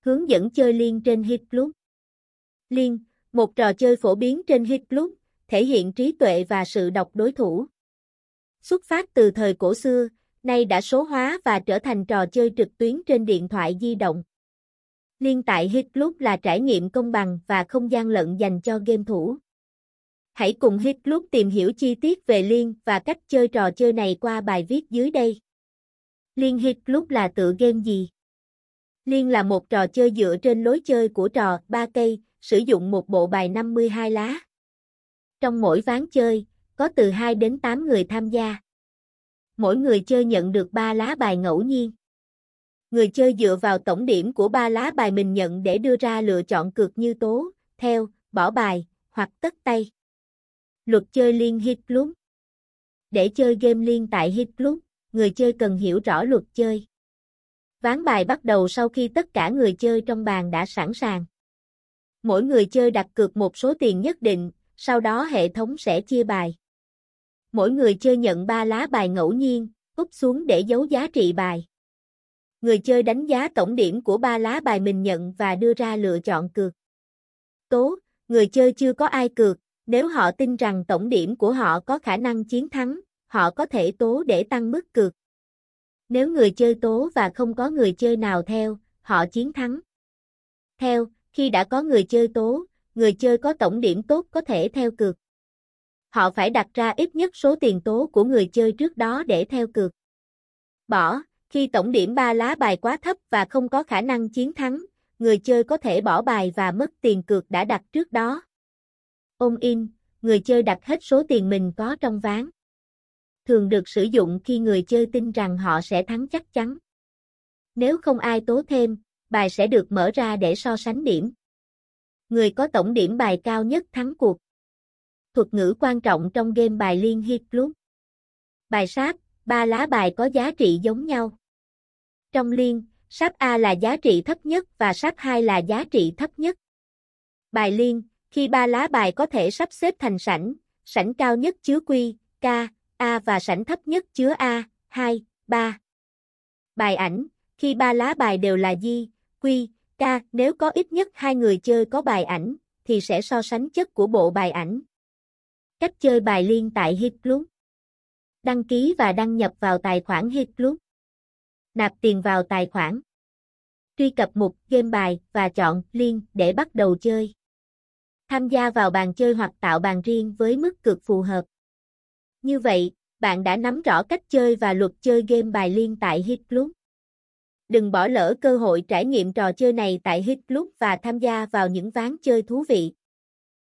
Hướng dẫn chơi liên trên Hit Club. Liên, một trò chơi phổ biến trên Hit Club, thể hiện trí tuệ và sự độc đối thủ. Xuất phát từ thời cổ xưa, nay đã số hóa và trở thành trò chơi trực tuyến trên điện thoại di động. Liên tại Hit Club là trải nghiệm công bằng và không gian lận dành cho game thủ. Hãy cùng Hit Club tìm hiểu chi tiết về Liên và cách chơi trò chơi này qua bài viết dưới đây. Liên Hit Club là tựa game gì? Liên là một trò chơi dựa trên lối chơi của trò ba cây, sử dụng một bộ bài 52 lá. Trong mỗi ván chơi, có từ 2 đến 8 người tham gia. Mỗi người chơi nhận được 3 lá bài ngẫu nhiên. Người chơi dựa vào tổng điểm của 3 lá bài mình nhận để đưa ra lựa chọn cược như tố, theo, bỏ bài, hoặc tất tay. Luật chơi liên Hit Club Để chơi game liên tại Hit Club, người chơi cần hiểu rõ luật chơi. Ván bài bắt đầu sau khi tất cả người chơi trong bàn đã sẵn sàng. Mỗi người chơi đặt cược một số tiền nhất định, sau đó hệ thống sẽ chia bài. Mỗi người chơi nhận 3 lá bài ngẫu nhiên, úp xuống để giấu giá trị bài. Người chơi đánh giá tổng điểm của 3 lá bài mình nhận và đưa ra lựa chọn cược. Tố, người chơi chưa có ai cược, nếu họ tin rằng tổng điểm của họ có khả năng chiến thắng, họ có thể tố để tăng mức cược. Nếu người chơi tố và không có người chơi nào theo, họ chiến thắng. Theo, khi đã có người chơi tố, người chơi có tổng điểm tốt có thể theo cược. Họ phải đặt ra ít nhất số tiền tố của người chơi trước đó để theo cược. Bỏ, khi tổng điểm 3 lá bài quá thấp và không có khả năng chiến thắng, người chơi có thể bỏ bài và mất tiền cược đã đặt trước đó. Ôm in, người chơi đặt hết số tiền mình có trong ván. Thường được sử dụng khi người chơi tin rằng họ sẽ thắng chắc chắn. Nếu không ai tố thêm, bài sẽ được mở ra để so sánh điểm. Người có tổng điểm bài cao nhất thắng cuộc. Thuật ngữ quan trọng trong game bài liên hit club. Bài sáp, ba lá bài có giá trị giống nhau. Trong liên, sáp A là giá trị thấp nhất và sáp 2 là giá trị thấp nhất. Bài liên, khi ba lá bài có thể sắp xếp thành sảnh, sảnh cao nhất chứa quy, K, A và sảnh thấp nhất chứa A, 2, 3. Bài ảnh, khi ba lá bài đều là Di, quy, ca, nếu có ít nhất hai người chơi có bài ảnh, thì sẽ so sánh chất của bộ bài ảnh. Cách chơi bài liên tại Hit Club Đăng ký và đăng nhập vào tài khoản Hit Club Nạp tiền vào tài khoản Truy cập mục game bài và chọn liên để bắt đầu chơi. Tham gia vào bàn chơi hoặc tạo bàn riêng với mức cược phù hợp. Như vậy, bạn đã nắm rõ cách chơi và luật chơi game bài liên tại Hit Club. Đừng bỏ lỡ cơ hội trải nghiệm trò chơi này tại Hit Club và tham gia vào những ván chơi thú vị.